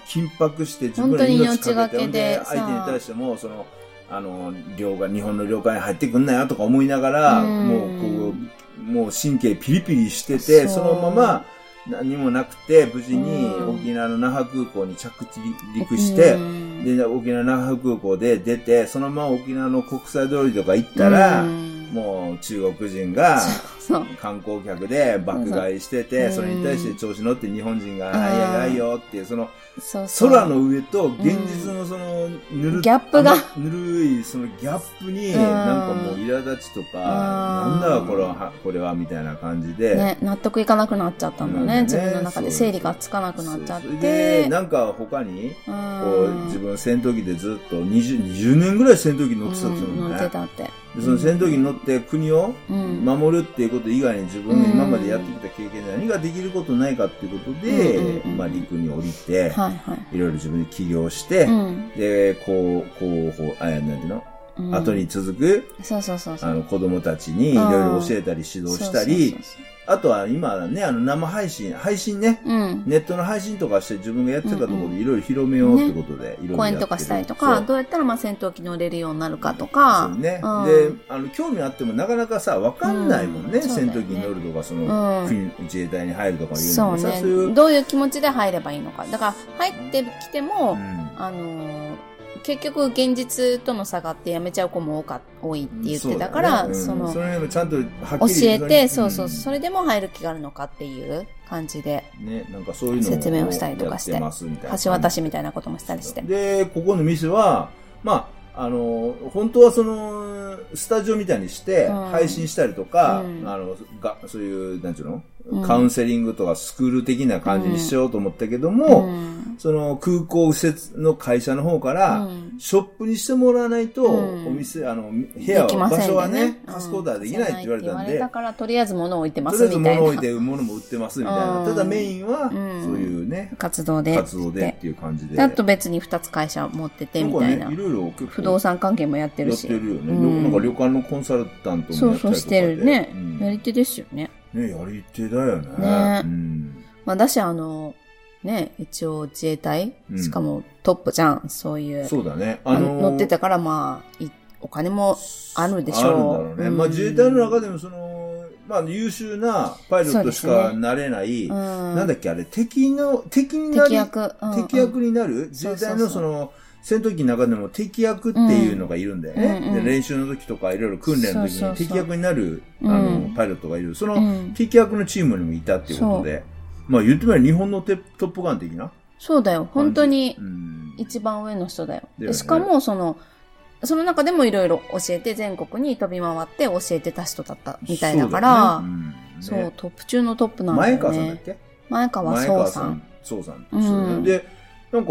緊迫して自分ら本当に命かけて、相手に対しても、その、あの、領が、日本の領海に入ってくんなよとか思いながら、うん。もうこう、もう神経ピリピリしてて、そのまま何もなくて、無事にうん。沖縄の那覇空港に着陸して、うん。で、沖縄那覇空港で出て、そのまま沖縄の国際通りとか行ったら、うん。もう中国人がそう。観光客で爆買いしてて、それに対して調子乗って日本人が、うんはいはいはいよっていう、そのそうそう。空の上と現実のそのぬる、ギャップがぬるいそのギャップに、うんなんかもう苛立ちとか、なんだこれは、これはみたいな感じで、ね、納得いかなくなっちゃったんだね。自分の中で整理がつかなくなっちゃっそうそれで、て。なんか他に、うこう、ん自分戦闘機でずっと20、20年ぐらい戦闘機乗ってたって言うのね。ってたって。で、その戦闘機に乗って国をうん。守るっていうこと以外に自分の今までやってきた経験で何ができることないかっていうことで、うんうんうん。まあ陸に降りて、はいはい。いろいろ自分で起業して、うん。で、こう、こう、こう、あ、なんていうの、うん。後に続く、そうそうそうそう。あの、子供たちにいろいろ教えたり指導したりそう、そうそうあとは今ね、あの、生配信、配信ね、そううん。ネットの配信とかして自分がやってたところでいろいろ広めようってことで、いろいろ講演とかしたりとそか、うどうやったらまあ戦闘機乗れるようになるかとか。そうね。うんで、あの、興味あってもなかなかさ、わかんないもんね。うん戦闘機に乗るとか、その、うん国自衛隊に入るとかいうそうのもさ、そういね。う、どういう気持ちで入ればいいのか。だから、入ってきても、うんあのー結局現実との差があって辞めちゃう子も多か多いって言ってたから、そ,、ね。うん。のその辺もちゃんと教えて、そうそう、ん。それでも入る気があるのかっていう感じで、ね、なんかそういうの説明をしたりとかして橋渡しみたいなこともしたりして。で、ここの店は、まあ、あの、本当はその、スタジオみたいにして、うん。配信したりとか、うん。あの、が、そういう、なんていうの、うんカウンセリングとかスクール的な感じにしようと思ったけども、うんその空港施設の会社の方から、うんショップにしてもらわないと、うんお店、あの、部屋は、場所はね、うんパスポーターできないって言われたんで、だから、とりあえず物を置いてまとりあえずすみたいな物置いて物も売ってますみたいな。うんただメインは、そううんいうね、活動で。活動でっていう感じで。であと別に2つ会社持っててみたいな。いろいろ不動産関係もやってるし。やってるよね。うんなんか旅館のコンサルタントもそうやったりとかでそうしてるね、うんやり手ですよね。ね、やり手だよね。ねうん。まあ、だし、あの、ね、一応自衛隊、うんしかもトップじゃん、そういう。そうだね。あのの乗ってたから、まあ、いお金もあるでしょう。あるんだろうね。うんまあ自衛隊の中でもその、まあ優秀なパイロットしかなれない、うん、なんだっけあれ、敵の、敵になり、敵役。うん敵役になる？自衛隊のその、戦闘機の中でも敵役っていうのがいるんだよね。うんうんうんで練習の時とかいろいろ訓練の時に敵役になる、あうんの、パイロットがいる。そのうん敵役のチームにもいたっていうことで、まあ言ってみれば日本のテトップガン的な。そうだよ。本当にうん一番上の人だよ。だよねでしかも、その、その中でもいろいろ教えて、全国に飛び回って教えてた人だったみたいだから、そう,、ねうんねトップ中のトップなんだよね。前川さんだっけ？前川前壮さん。川さん。そうさん。うんで、なんか、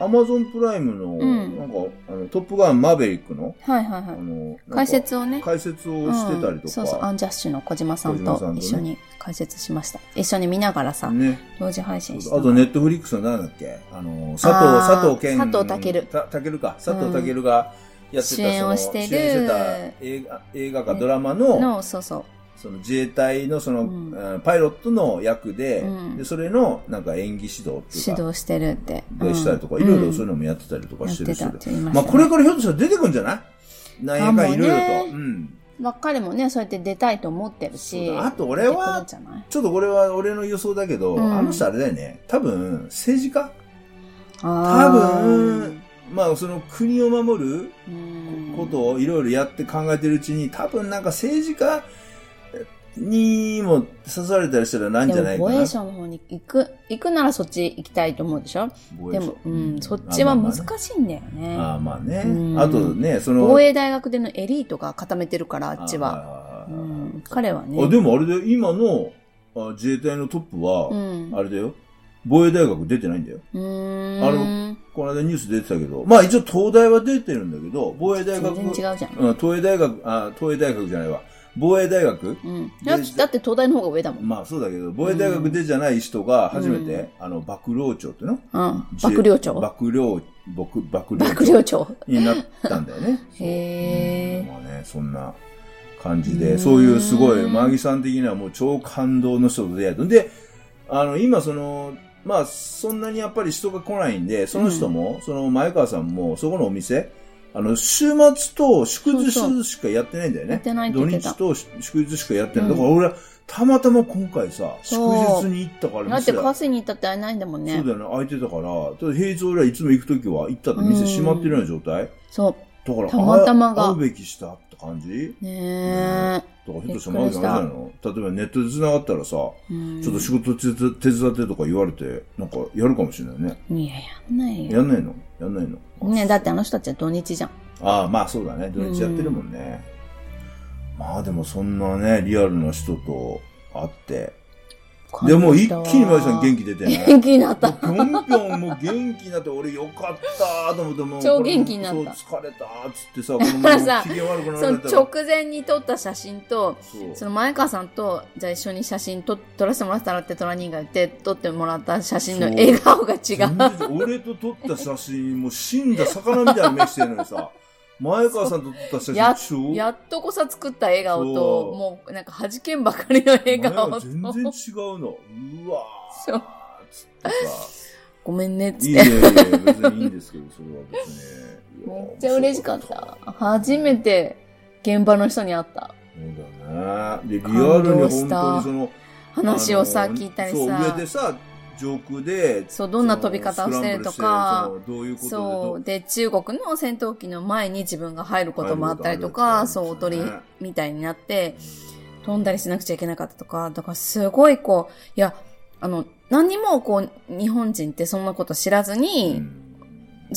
アマゾンプライムの、んなんか、あの、トップガンマーベリックの、はいはいはい。あの、解説をね。解説をしてたりとか。うんそうそう、アンジャッシュの小島さんと一緒に解説しました。一緒に見ながらさ、ね。同時配信したあと、ネットフリックスの何だっけ？あの、佐藤、佐藤健。佐藤健た健か。佐藤健がやってた、主演をしてるその主演してた映画、映画かドラマの、の、そうそう。その自衛隊のその、うんうんパイロットの役で、うんで、それのなんか演技指導っていうか、指導してるって。でしたりとか、うんいろいろそういうのもやってたりとかしてるしたって言いまね。まあこれからひょっとしたら出てくんじゃない？なんやかんいろいろと。ねうん。まあ彼もね、そうやって出たいと思ってるし。あと俺はちょっとこれは俺の予想だけど、うんあの人あれだよね。多分、政治家？あ多分、まあその国を守るうんことをいろいろやって考えてるうちに、多分なんか政治家にも刺されたりしたらなんじゃないかな？防衛省の方に行く、行くならそっち行きたいと思うでしょ？でも、うん、そっちは難しいんだよね。あまあね。うんあとね、その。防衛大学でのエリートが固めてるから、あっちは。はうん、彼はね。あ、でもあれで、今のあ自衛隊のトップは、うん。あれだよ。防衛大学出てないんだよ。あのこの間ニュース出てたけど、まあ一応東大は出てるんだけど、防衛大学。全然違うじゃん。うん、東映大学、あ、東映大学じゃないわ。防衛大学？うん。だって東大の方が上だもん。まあそうだけど、防衛大学でじゃない人が初めて、あの、幕僚長っていうの？うん。幕僚長？幕僚、幕、幕僚幕僚長。になったんだよね。へーまあね、そんな感じで、そういうすごい、マギさん的にはもう超感動の人と出会えた。で、あの、今その、まあ、そんなにやっぱり人が来ないんで、その人も、その前川さんも、そこのお店、あの、週末と祝日しかやってないんだよね。やってないって土言ってた。日と祝日しかやってない。うん。だから俺、たまたま今回さ、祝そう日に行ったからだ。って店カスに行ったって会えないんだもんね。そう。だよね、空いてたから、ただ平日俺はいつも行くときは行ったって店閉まってるような状態？そだから、たまたまが。会うべきしたって感じ？う。ねだからひょっとしたらマギさんあれじゃないの例えばネットで繋がったらさ、ちょっと仕事手伝手伝ってとか言われて、なんかやるかもしれないね。いや、やんないよ。やんないの？やんないの？ねだってあの人たちは土日じゃん。ああ、まあそうだね。土日やってるもんね。まあでもそんなね、リアルな人と会って。でもう一気にマギさん元気出てね。元気になった。ぴょんぴょんもう元気になって、俺よかったと思って、もう。超元気になったそう、疲れたっつってさ、この からさ機嫌悪くなそのられたら。直前に撮った写真と、その前川さんと、じゃあ一緒に写真撮撮らせてもらったらってトラニーが言って、撮ってもらった写真の笑顔が違全う。然俺と撮った写真、もう死んだ魚みたいな目してるのにさ、前川さんと撮ったや写真、超やっとこさ作った笑顔と、もうなんか弾けんばかりの笑顔と。全然違うの。うわそうーつってさ。ごめんねっついやい。やいや、別にいいんですけど、それは別に。めっちゃ嬉しかっ。た。初めて現場の人に会った。そうだね。で、リアルに本当にその、話をさ、聞いたりそう、上さ。でさ、上空で、そうどんな飛び方をしてるとかどういうことそう。で、中国の戦闘機の前に自分が入ることもあったりとか、そう、入ることりね。みたいになって、飛んだりしなくちゃいけなかったとか、だからすごいこう、いや、あの、何にもこう、日本人ってそんなこと知らずうにん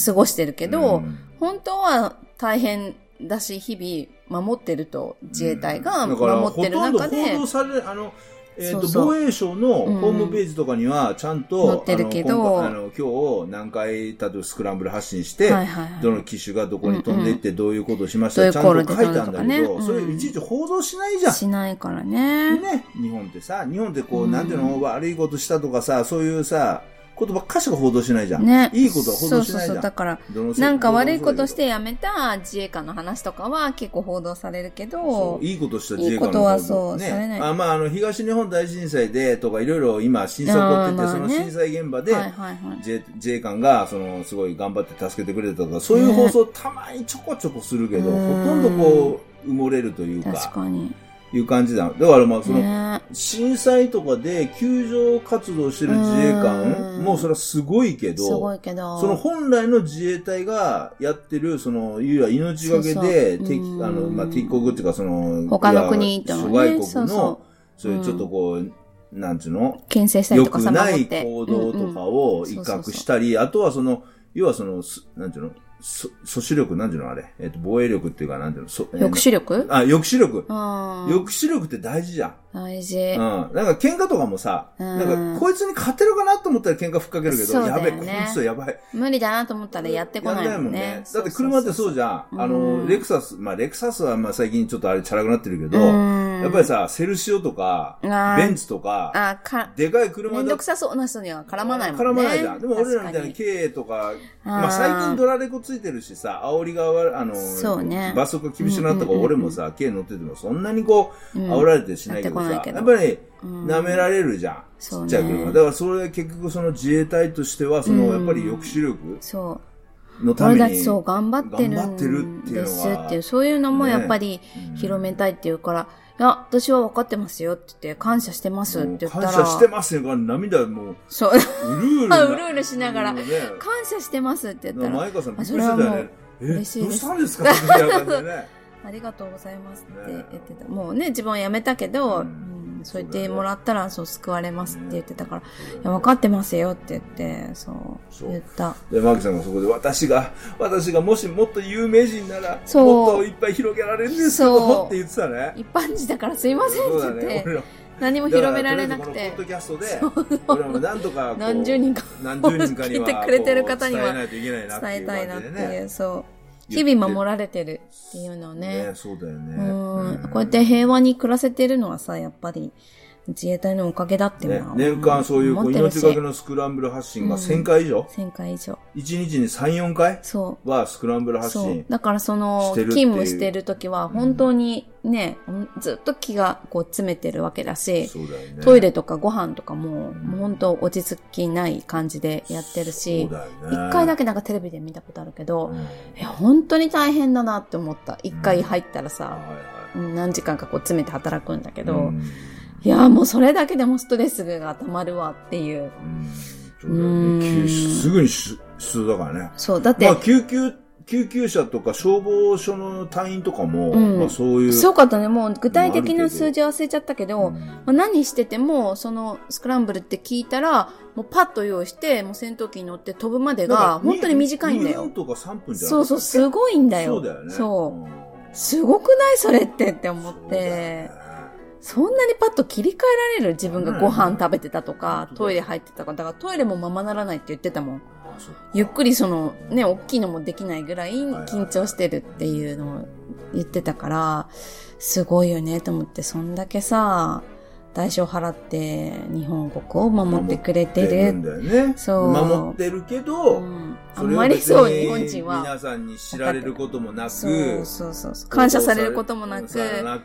過ごしてるけど、うん。本当は大変だし、日々守ってると、自衛隊がだから守ってる中でほとんど報、道されあの、えっ、とそうそう。防衛省のホームページとかには、ちゃんと、載ってるけどあの今日何回、例えばスクランブル発進して、はいはいはい。どの機種がどこに飛んでいって、どういうことをしました、どういうちゃんと書いたんだけど、ねそれいちいち報道しないじゃん。しないからね。ね、日本ってさ、日本ってこう、うんなんていうの、悪いことしたとかさ、そういうさ、ことばっかしか報道しないじゃん。ね。いいことは報道しないじゃん。そうそうそう。だから、なんか悪いことしどて辞めた自衛官の話とかは結構報道されるけどう、いいことした自衛官のことは方そうねされないあまあ、あの、東日本大震災でとか、いろいろ今、震災起こってて、ねその震災現場で、はいはいはい。自衛官が、その、すごい頑張って助けてくれたとか、そういう放送たまにちょこちょこするけど、うんほとんどこう、埋もれるという確か、かに。いう感じだ。だからまあ、その、ね。震災とかで救助活動してる自衛官うん。もうそれはすごいけすごど、いけど。その本来の自衛隊がやってる、その、いわゆる命がけで、敵うん。あの、まあ、敵国っていうか、その、他の国とのね。諸外国の、そういうちょっとこう、なんつうの？牽制したり良とかさ、くない。行動とかを威嚇したり、あとはその、要はその、すなんていうの？そ阻止力、なんていうのあれ？えっ、と、防衛力っていうか、なんていうの？そうん抑止力？あ、抑止力。うん。抑止力って大事じゃん。大事。うん。なんか喧嘩とかもさ、うんなんかこいつに勝てるかなと思ったら喧嘩ふっかけるけど、ねやべえ、こいつはやばい。無理だなと思ったらやってこないもんね。だって車ってそうじゃん。あの、うんレクサス、まあレクサスはまあ最近ちょっとあれチャラくなってるけど、うんやっぱりさ、セルシオとか、ベンツとか、あ、か、でかい車だめんどくさそうな人には絡まないもんね。絡まないじゃん。でも俺らみたいな経営とか、まあ最近ドラレコついてるしさ、煽りが悪あの、そうね罰則が厳しくなったから、俺もさ、経営乗っててもそんなにこう、うん煽られてしないけどさ、やっぱり、うん舐められるじゃん。ちっちゃい車。だからそれ結局その自衛隊としては、その、うんやっぱり抑止力そう。俺のために。そう頑張ってるんですっていう、そういうのもやっぱりうん広めたいっていうから、や、私は分かってますよって言って、感謝してますって言ったら。感謝してますよ。涙もう、そう。うるうるな。うるうるしながらね感謝してますって言ったら、前川さんそれはもう嬉しいですどうしたんですか？ありがとうございますってね言ってた。もうね、自分は辞めたけど、ううんん、そう言ってもらったら、そう、救われますって言ってたから、いや、分かってますよって言って、そう、言った。で、マキさんがそこで、私が、私がもしもっと有名人なら、そうもっといっぱい広げられるんですよそうって言ってたね。一般人だからすいません。って言って、何も広められなくてだからとりあえずこのポッドキャストで、俺もなんとか、何十人か何十人かに聞いてくれてる方には伝えたいなっていう、そう。日々守られてるっていうのをね。ね、そうだよね。うん。こうやって平和に暮らせてるのはさ、やっぱり自衛隊のおかげだってね年間そういうこう命がけのスクランブル発信が1000回以上、1000回以上。1日に3、4回？そう。はスクランブル発そう信。。だからその、勤務してる時は、本当にね、ずっと気がこう詰めてるわけだし、そうだよね。トイレとかご飯とかも、もう本当落ち着きない感じでやってるしそう、だよね。一回だけなんかテレビで見たことあるけど、うん。はいえ、本当に大変だなって思った。一回入ったらさ、はうん何時間かこう詰めて働くんだけい。ど、うんいや、もうそれだけでもストレスが溜まるわっていう。うんそうすぐに出出動だからね。そう、だって、まあ、救急、救急車とか消防署の隊員とかも、うんまあそういう。すごかったね。もう具体的な数字忘れちゃったけど、うんまあ、何してても、そのスクランブルって聞いたら、もうパッと用意して、もう戦闘機に乗って飛ぶまでが、本当に短いんだ2よ分。とか3分じゃなそうそう、すごいんだよ。そうだよね。そう。んすごくない？それってって思っそうだよてね。そんなにパッと切り替えられる自分がご飯食べてたとかう、ん。トイレ入ってたとか、だからトイレもままならないって言ってたもん。ゆっくりその、ね、大きいのもできないぐらい。緊張してるっていうのを言ってたから、すごいよねと思って、そんだけさ、代償払って日本国を守ってくれて守ってる。んだよね。そう。守ってるけど、うん、あんまりそう、日本人は。皆さんに知られることもなく、そうそうそうそう。感謝されることもなく、だっ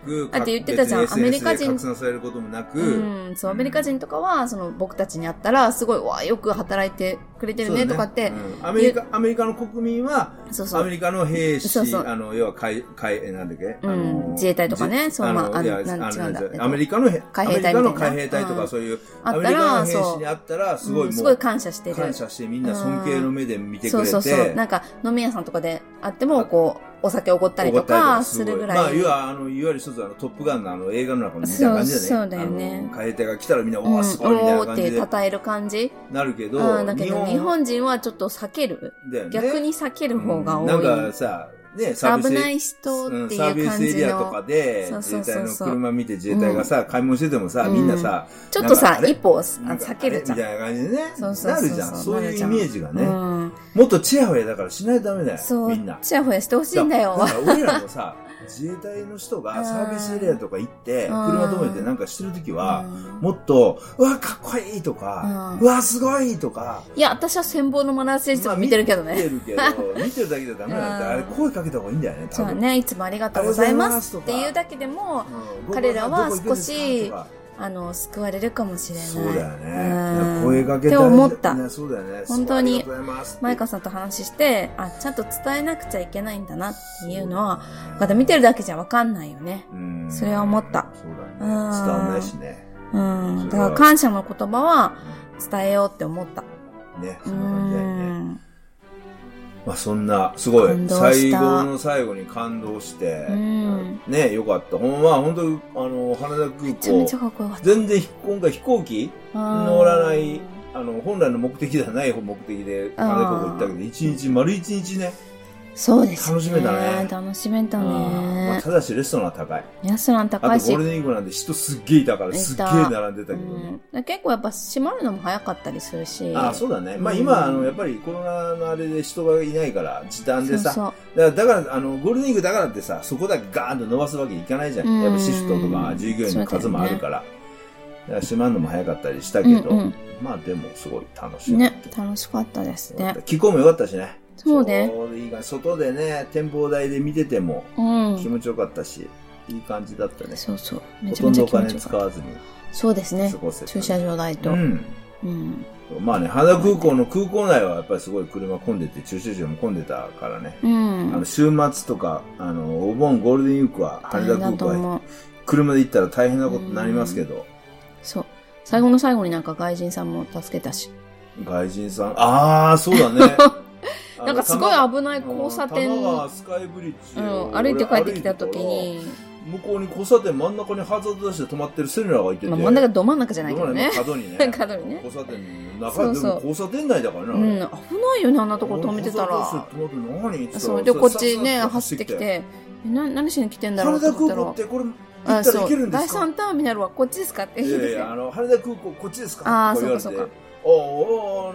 て言ってたじゃん。アメリカ人拡散されることもなく、うん、そう、アメリカ人とかは、その、僕たちに会ったら、すごい、わあ、よく働いてくれてるね、とかって、うん。アメリカ、アメリカの国民は、そうそう。アメリカの兵士、そうそう。あの、要は海、海、えなんだっけ、うん。自衛隊とかね。じそうまああのなん違うんだ。えっとアメリカのへ、海兵隊アメリカのみたいな海兵隊とか、うんそういう、あったらアメリカの兵士に会ったら、すごいもう、うんすごい感謝してる。感謝してみんな尊敬の目で見てくれて、そうそうそう。なんか、飲み屋さんとかで会っても、こう、お酒おごったりとかするぐらい。まあ、いわあの、いわゆる一つあの、トップガンのあの、映画の中のみたいな感じだね。そうだよね海兵隊が来たらみんな、うん、おーすごいみたいなおーって感じで称える感じ。なるけど、うん、だけど、日本人はちょっと避ける。逆に避ける方が多い。なんかさ、ね、サービス危ない人ってうんいうサービス感じエリアとかの。で、そうそう自衛隊の車見て自衛隊がさ、買い物しててもさ、うんみんなさ、ちょっとさ一歩避けるじゃんみたいな感じでね、なるじゃん。そういうイメージがね。うん。もっとチヤホヤだからしないとダメだよ、そうみんな。。ちやほやしてほしいんだよ。だから俺らもさ、自衛隊の人がサービスエリアとか行って、うん。車止めてなんかしてるときは、うん。もっと、うわ、かっこいいとか、うわ、すごいとか、いや、私は戦望のマナー選手とか見てるけどね。見てるけど、見てるだけじゃダメなん。だって、あれ声かけた方がいいんだよね、多分。そうね、いつもありがとうございますっていうだけでも、うん。彼らは少しあの、救われるかもしれない。そうだようんね。声かけって思った。ねそうだよね。本当にマイカさんと話して、あ、ちゃんと伝えなくちゃいけないんだなっていうのは、まだ見てるだけじゃわかんないよね。うんそれは思った。そうだね。伝わんないしね。うん。だから感謝の言葉は伝えようって思った。ね、うそんな感じだよね。ん。まあそんな、すごい最後の最後に感動してう、ん。ね、よかった。ほんま、本当に、あの、羽田空港。全然今回飛行機乗乗らない、あの、本来の目的ではない目的で、羽田空港行ったけど、一日、丸一日ね、そうです、楽しめたね楽しめたうんまあね。ただしレストランは高い。レストランあ高いしとゴール。デンウィークなんで人すっげえいたから、すっげえ並んでたけどね。うん、結構やっぱ閉まるのも早かったりするし。ああ、そうだね。まあうん今、あの、やっぱりコロナのあれで人がいないから、時短でさ、そうだから、だからあの、ゴールデンウィークだからってさ、そこだけガーンと伸ばすわけいかないじゃん。うんやっぱシフトとか従業員の数もあるから。閉まるのも早かったりしたけど、うんうんまあでもすごい楽しそう。い。ね、楽しかったですね。気候も良かったしね。そうね。外でね、展望台で見ててもうん気。持ちよかったし、いい感じだったね。そうそう。めほちゃめちゃとんどお金気持ちよかっ使わずにた。そうですね過。ごせた。駐車場代と。ううん。ん。まあね、羽田空港の空港内はやっぱりすごい車混んでて、駐車場も混んでたからね。うん。あの、週末とか、あの、お盆ゴールデンウィークは羽田空港はと思う。車で行ったら大変なことになりますけど。そう。最後の最後になんか外人さんも助けたし。外人さん、ああ、そうだね。なんかすごい危ない交差点。スカイブリッジうをん、歩いて帰ってきた時に、向こうに交差点真ん中にハザード出して止まってるセルラーがいてて。まあ、真ん中ど真ん中じゃないけどね。角にね。角にね。交差点の中そうそう。でも交差点内だからね。うん、危ないよね、あんなとこ止めてたら。そう、で、こっちね、走ってきて、えな何しに来てんだろうっってこれ行あ、ったらそう、第行けるんですか？三ターミナルはこっちですかって。いやいや、あの、羽田空港こっちですか？あーとか言われて。そうかそうかあの、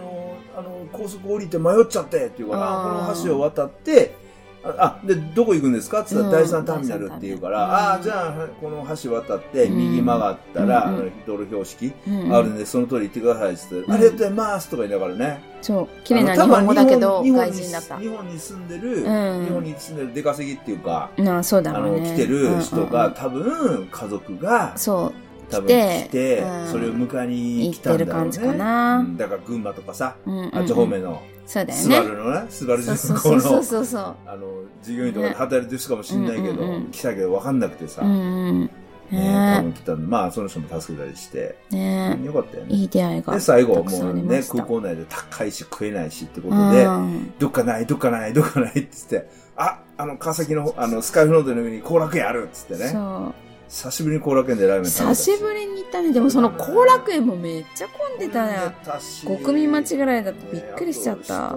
あの、高速降りて迷っちゃってっていうから、この橋を渡って、あ、あで、どこ行くんですか？って言ったらうん。第三ターミナルって言うから、第三ターミナル。ああ、じゃあ、この橋渡って、うん。右曲がったら、うん。あの道路標識うん。あるんで、その通り行ってくださいって言って、うん。ありがとうございますとか言いながらね。そう、綺麗なあの日本語だけど、外人だった。日本に住んでる、うん。日本に住んでる出稼ぎっていうか、なあ、そうだあの、ろうね。来てる人うんうんが、うん。多分、家族が、そう、多分来てうんそれを迎えに来たんだろうね。行ってる感じかなうんだから群馬とかさ、うんうんうんあっち方面の、そうだよスバね。ルのね、スバルそう人そうそう口の、そうそう。あの、従業員とかで働いてる人かもしれないけど、うんうんうん来たけど分かんなくてさ、うんうん。ね、多分ね来たんで、まあ、その人も助けたりして、え。ねよかったよえ。ね。いい出会いが。で、最後、もうね、空港内で高いし食えないしってことで、うんどっかない、どっかない、どっかないって言って、あ、あの、川崎の、あの、スカイフロントの上に後楽園あるっつってね。そう。久しぶりに後楽園でラーメン食べた久しぶりに行ったね。でもその後楽園もめっちゃ混んでたよ。5組待ちぐらいだとびっくりしちゃった。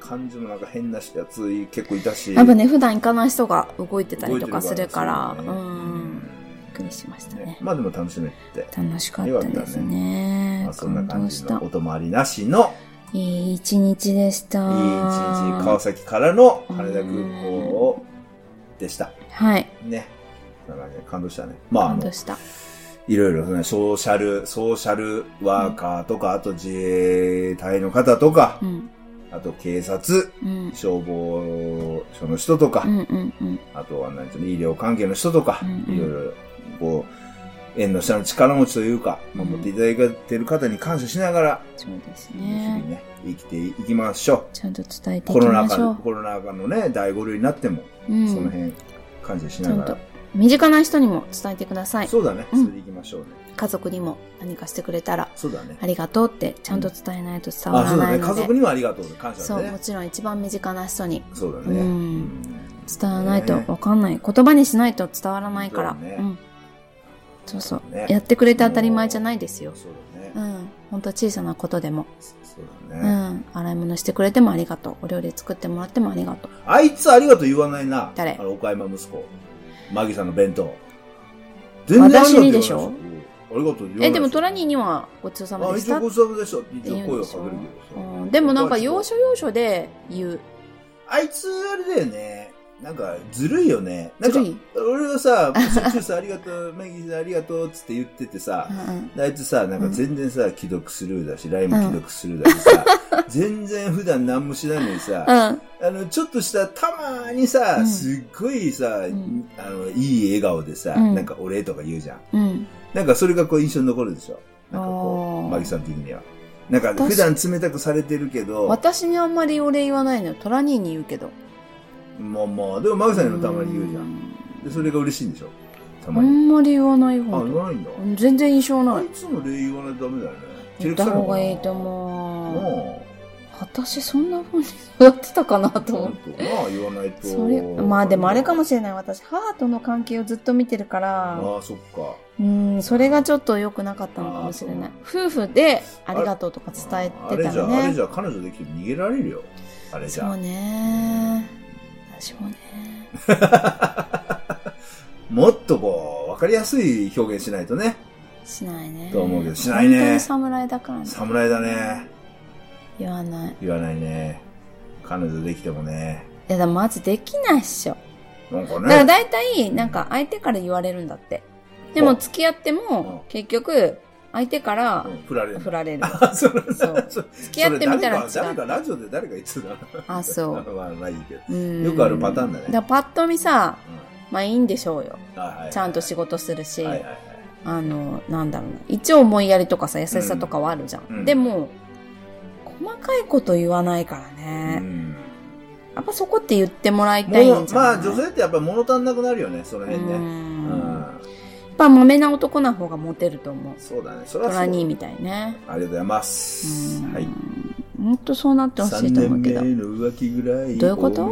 感じもなんか変なやつ結構いたし。やっぱね、普段行かない人が動いてたりとかするから、うん。びっくりしましたね。まあでも楽しめて。楽しかったですねまあ。そんな感感じの。お泊まりなしのいい一日でした。いい一日、川崎からの羽田空港でした。はい。ね。そんな感動したね。まああの。いろいろね、ソーシャル、ソーシャルワーカーとか、あと自衛隊の方とか、うん。あと警察、うん。消防署の人とか、うんうんうん。あとはなんていうの、医療関係の人とか、うんうんいろいろ、こう、縁の下の力持ちというか、うん守っていただいている方に感謝しながら、そうです日々ね。ね、生きていきましょちゃんと伝えう。ていコロナ禍、きましょう。コロナ禍のね、第5類になっても、うん。その辺、感謝しなんがら。身近な人にも伝えてください。そうだね、うんそれでいきましょうね。家族にも何かしてくれたら、そうだね。ありがとうってちゃんと伝えないと伝わあ、そうだね。らないので。家族にもありがとうで感謝そう、も。ちろん一番身近な人にそうだね。うんうん伝わらないとねわかんない。言葉にしないと伝わらないから。そうだねうん。そうそう、ねやってくれて当たり前じゃないですよ。そうだね。うん。ほんと小さなことでも。そううだね。ん。洗い物してくれてもありがとう。お料理作ってもらってもありがとう。あいつありがとう言わないな。誰？あの、岡山息子。マギさんの弁当。全然私にでしょ？うんありがとうえ、でもトラニーにはごちそうさまあ、でした？一応ごちそうさまでしたって一応声をかけるけどうんでもなんか要所要所で言う。さ。あいつあれだよね。なんか、ずるいよね。なんか俺がさ、チューさんありがとう、マギさんありがとうっつって言っててさあいつさ、なんか全然さ、既読スルーだし、LINE も既読スルーだしさ、全然普段何もしないのにさ、うん。あの、ちょっとした、たまーにさ、うんすっごいさ、んあの、いい笑顔でさ、うんなんかお礼とか言うじゃん。うん。なんかそれがこう印象に残るでしょ？なんかこう、マギさん的には。なんか私普段冷たくされてるけど、私にあんまりお礼言わないのよ。トラニーに言うけど。まあまあ、でもマギさんにもたまに言うじゃ。うんで、それが嬉しいんでしょ？たあまに。んまり言わないあ、方言わないんだ。全然印象ないあい。つも礼言わないとダメだよね。言った方がいいとう。思う。も私そんな風にやってたかなとう、思って。まあ言わないと。それ、まあでもあれかもしれない。私、母との関係をずっと見てるから、ああ、そっか。うん、それがちょっと良くなかったのかもしれない。夫婦でありがとうとか伝えてたあれじゃ、あれじ。ゃ彼女できても逃げられるよ。あれじゃ。そうね。私もね。もっとこう、わかりやすい表現しないとね。しないね。と思うけどしないね本当に侍だからね。侍だね。言わない。言わないね。彼女できてもね。いや、でもまずできないっしょ。なんかだからね。大体、なんか相手から言われるんだって。でも付き合ってうんも、結局、相手からうん振られる。振られる。あ、そう 付き合ってみたら違う誰か、ラジオで誰か言ってたあ、そな。う。まあ、まあいいけど。うんよくあるパターンだねだパッと見さ、うまあいいんでしょうよ。ちゃんと仕事するし。あの、なんだろうな。一応思いやりとかさ、優しさとかはあるじゃん。うんでも、細かいこと言わないからうね。んやっぱそこって言ってもらいたいんじゃない？まあ女性ってやっぱ物足んなくなるよね、その辺ね。ううんぱ豆な男な方がモテると思う。そうだね。それはトラニーみたいね。ありがとうございます。はい。ほんとそうなってほしい3と思うけど。年目の浮気ぐらい。どういうこと？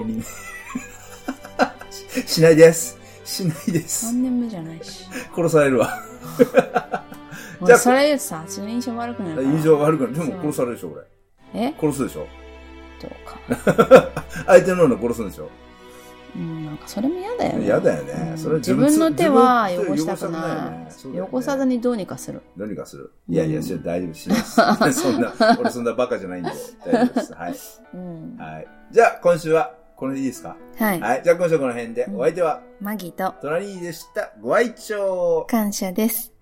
し しないです。しないです3。年目じゃないし。殺されるわ。もじゃあうそれ言うとさ、私の印象悪くなる。印象悪くない。でも殺されるでしょ、俺。え？殺すでしょどうか。相手の女殺すんでしょうん、なんかそれも嫌だよね。嫌だよねうんそれは自分の手は汚したくないね。汚さずにどうにかする。どうにかする。いやいや、それ大丈夫しないです。そんな、俺そんなバカじゃないんで、大丈夫です。はい。うん。はい。じゃあ、今週は、これでいいですか？はい。はい。じゃあ、今週はこの辺で、お相手は、マギとトラニーでした。ご愛聴感謝です。